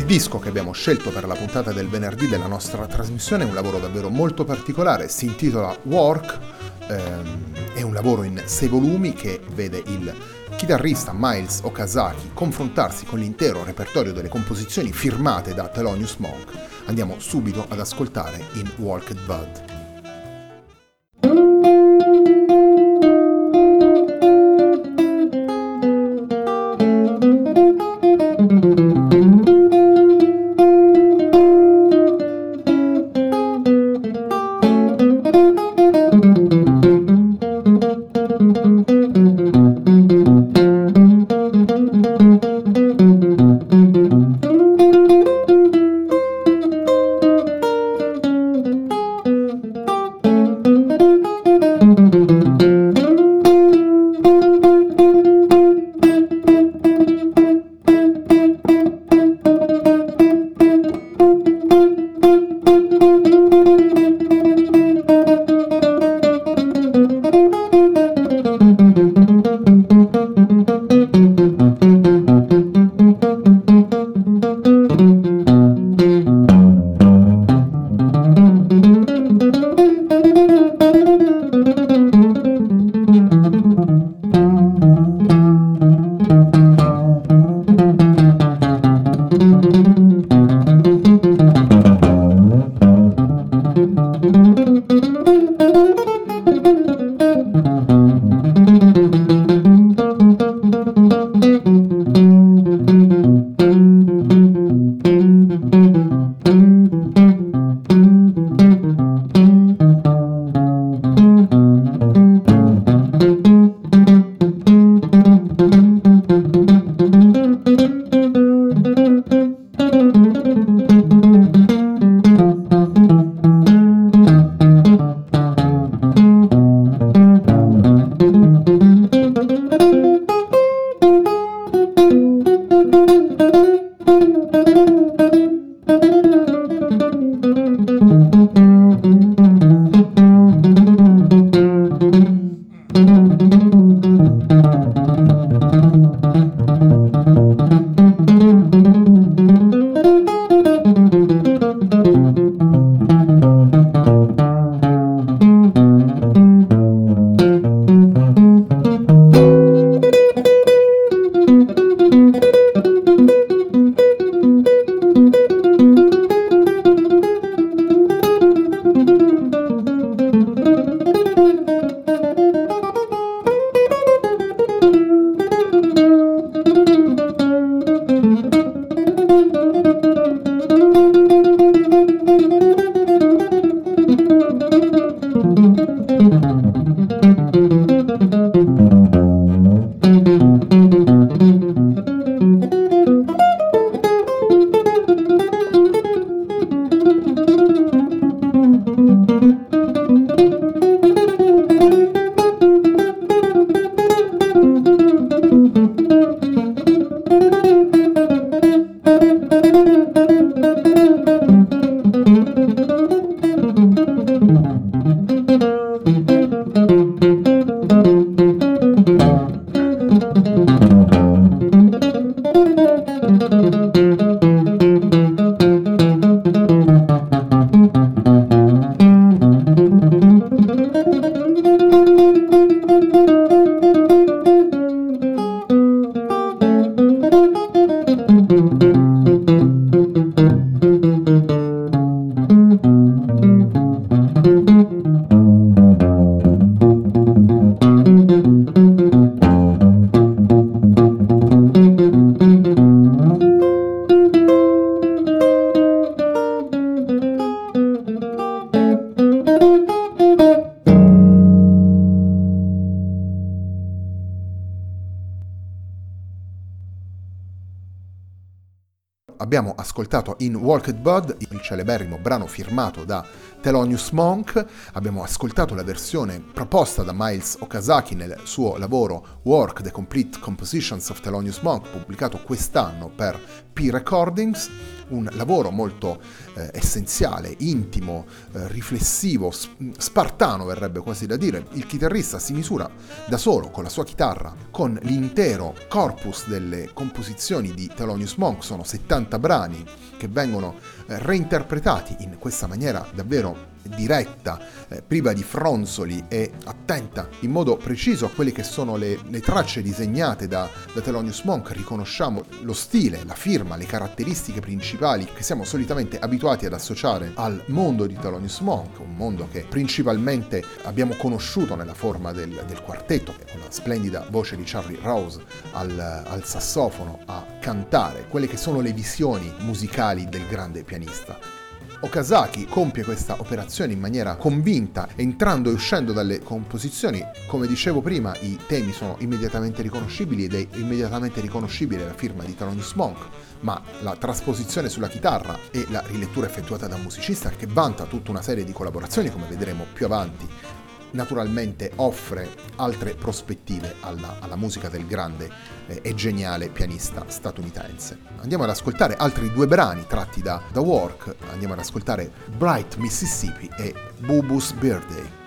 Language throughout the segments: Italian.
Il disco che abbiamo scelto per la puntata del venerdì della nostra trasmissione è un lavoro davvero molto particolare, si intitola Work, ehm, è un lavoro in sei volumi che vede il chitarrista Miles Okazaki confrontarsi con l'intero repertorio delle composizioni firmate da Thelonious Monk. Andiamo subito ad ascoltare in Walked Bud. Abbiamo ascoltato in Walked Bud, il celeberrimo brano firmato da Thelonious Monk, abbiamo ascoltato la versione proposta da Miles Okazaki nel suo lavoro Work, The Complete Compositions of Thelonious Monk, pubblicato quest'anno per P Recordings, un lavoro molto eh, essenziale, intimo, eh, riflessivo, spartano verrebbe quasi da dire. Il chitarrista si misura da solo con la sua chitarra, con l'intero corpus delle composizioni di Thelonious Monk, sono 70 brani che vengono eh, reinterpretati in questa maniera davvero diretta, eh, priva di fronzoli e attenta in modo preciso a quelle che sono le, le tracce disegnate da, da Thelonious Monk, riconosciamo lo stile, la firma, le caratteristiche principali che siamo solitamente abituati ad associare al mondo di Thelonious Monk, un mondo che principalmente abbiamo conosciuto nella forma del, del quartetto, con la splendida voce di Charlie Rose al, al sassofono a cantare, quelle che sono le visioni musicali del grande pianista. Okazaki compie questa operazione in maniera convinta, entrando e uscendo dalle composizioni. Come dicevo prima, i temi sono immediatamente riconoscibili ed è immediatamente riconoscibile la firma di Thelonious Monk, ma la trasposizione sulla chitarra e la rilettura effettuata da un musicista che vanta tutta una serie di collaborazioni, come vedremo più avanti, naturalmente offre altre prospettive alla, alla musica del grande eh, e geniale pianista statunitense. Andiamo ad ascoltare altri due brani tratti da The Work, andiamo ad ascoltare Bright Mississippi e Boo Birthday.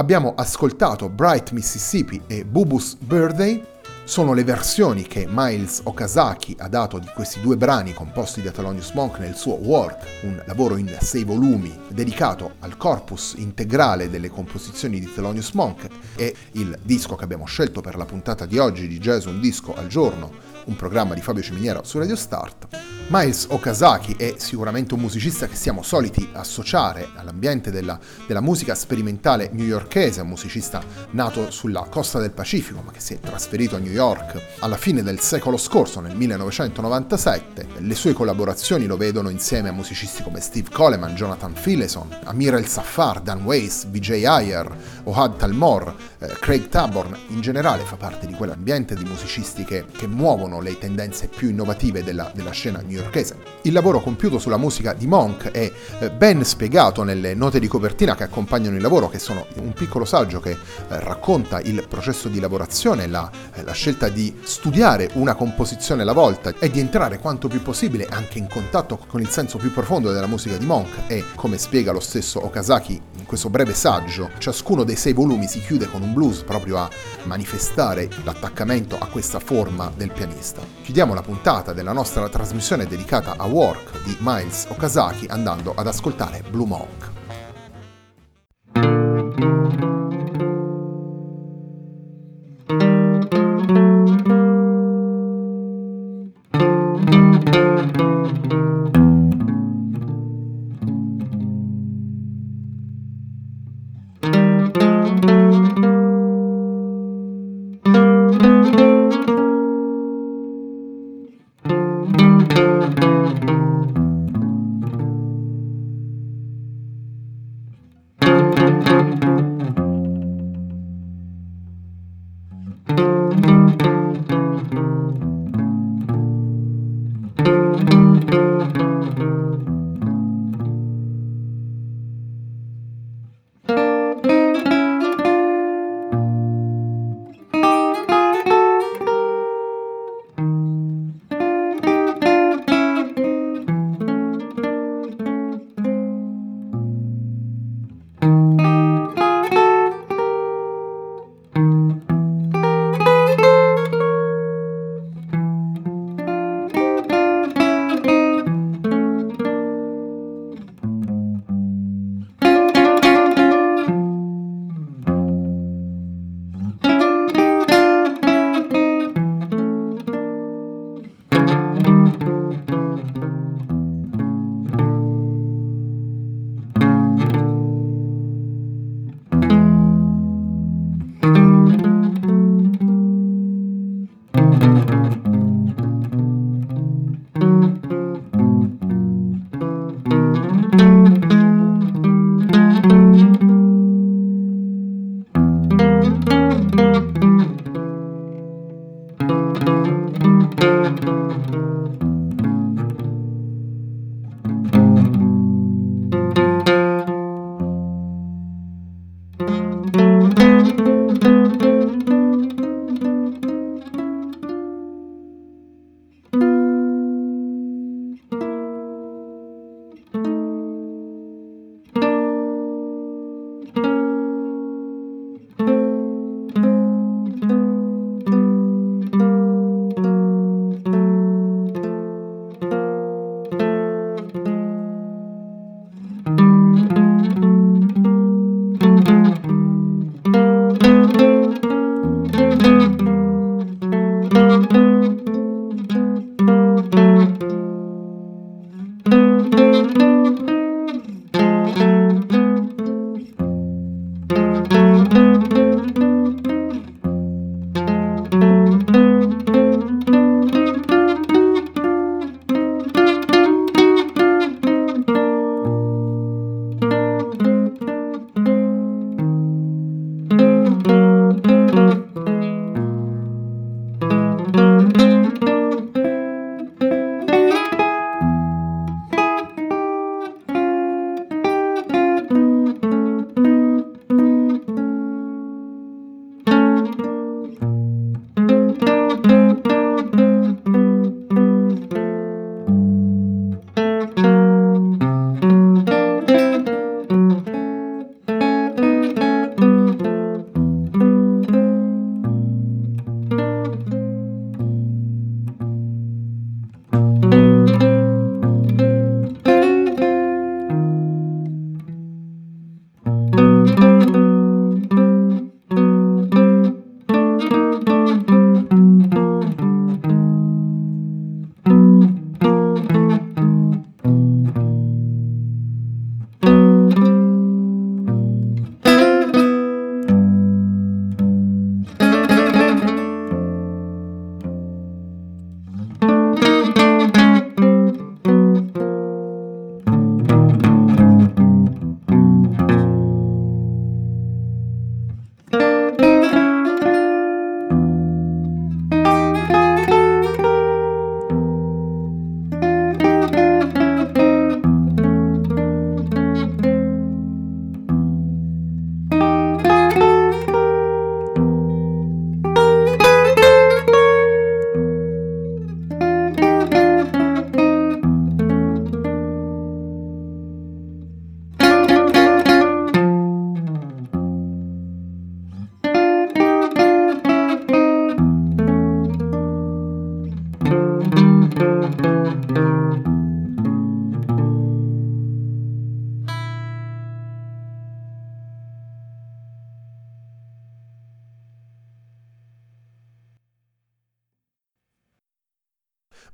Abbiamo ascoltato Bright Mississippi e Bubu's Birthday, sono le versioni che Miles Okazaki ha dato di questi due brani composti da Thelonious Monk nel suo Work, un lavoro in sei volumi dedicato al corpus integrale delle composizioni di Thelonious Monk e il disco che abbiamo scelto per la puntata di oggi di Jazz Un Disco al Giorno un programma di Fabio Ciminiera su Radio Start. Miles Okazaki è sicuramente un musicista che siamo soliti associare all'ambiente della, della musica sperimentale newyorkese, un musicista nato sulla costa del Pacifico ma che si è trasferito a New York alla fine del secolo scorso, nel 1997. Le sue collaborazioni lo vedono insieme a musicisti come Steve Coleman, Jonathan Fileson, Amir El Safar, Dan Weiss, Vijay Ayer, Ohad Talmor, eh, Craig Taborn. In generale fa parte di quell'ambiente di musicisti che, che muovono le tendenze più innovative della, della scena newyorkese. Il lavoro compiuto sulla musica di Monk è eh, ben spiegato nelle note di copertina che accompagnano il lavoro, che sono un piccolo saggio che eh, racconta il processo di lavorazione, la, eh, la scelta di studiare una composizione alla volta e di entrare quanto più possibile anche in contatto con il senso più profondo della musica di Monk e, come spiega lo stesso Okazaki in questo breve saggio, ciascuno dei sei volumi si chiude con un blues proprio a manifestare l'attaccamento a questa forma del pianista vista. Chiudiamo la puntata della nostra trasmissione dedicata a Work di Miles Okazaki andando ad ascoltare Blue Monk.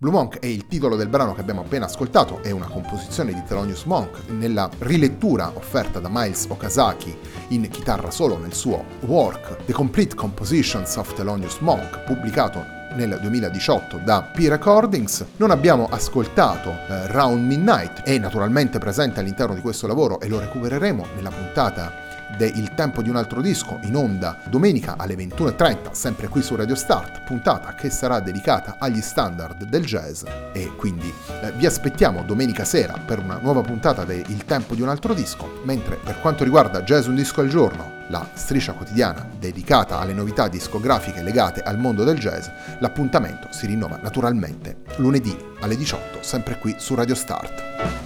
Blue Monk è il titolo del brano che abbiamo appena ascoltato, è una composizione di Thelonious Monk nella rilettura offerta da Miles Okazaki in chitarra solo nel suo work The Complete Compositions of Thelonious Monk, pubblicato nel 2018 da P Recordings. Non abbiamo ascoltato eh, Round Midnight, è naturalmente presente all'interno di questo lavoro e lo recupereremo nella puntata del tempo di un altro disco in onda domenica alle 21.30 sempre qui su Radio Start puntata che sarà dedicata agli standard del jazz e quindi eh, vi aspettiamo domenica sera per una nuova puntata del tempo di un altro disco mentre per quanto riguarda Jazz un disco al giorno la striscia quotidiana dedicata alle novità discografiche legate al mondo del jazz, l'appuntamento si rinnova naturalmente lunedì alle 18, sempre qui su Radio Start.